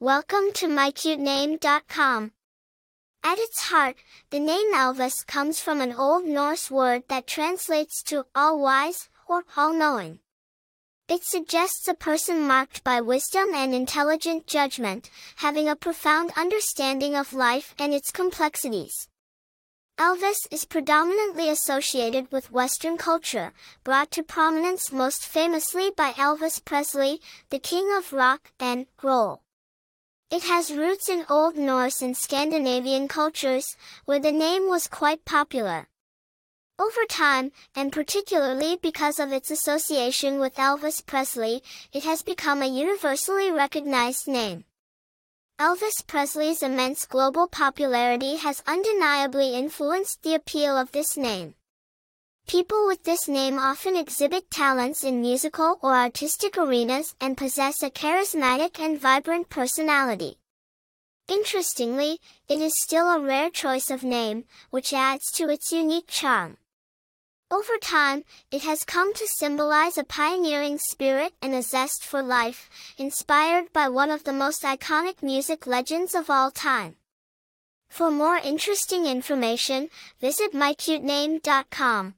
Welcome to mycutename.com. At its heart, the name Elvis comes from an Old Norse word that translates to all-wise or all-knowing. It suggests a person marked by wisdom and intelligent judgment, having a profound understanding of life and its complexities. Elvis is predominantly associated with Western culture, brought to prominence most famously by Elvis Presley, the king of rock and roll. It has roots in Old Norse and Scandinavian cultures, where the name was quite popular. Over time, and particularly because of its association with Elvis Presley, it has become a universally recognized name. Elvis Presley's immense global popularity has undeniably influenced the appeal of this name. People with this name often exhibit talents in musical or artistic arenas and possess a charismatic and vibrant personality. Interestingly, it is still a rare choice of name, which adds to its unique charm. Over time, it has come to symbolize a pioneering spirit and a zest for life, inspired by one of the most iconic music legends of all time. For more interesting information, visit mycutename.com.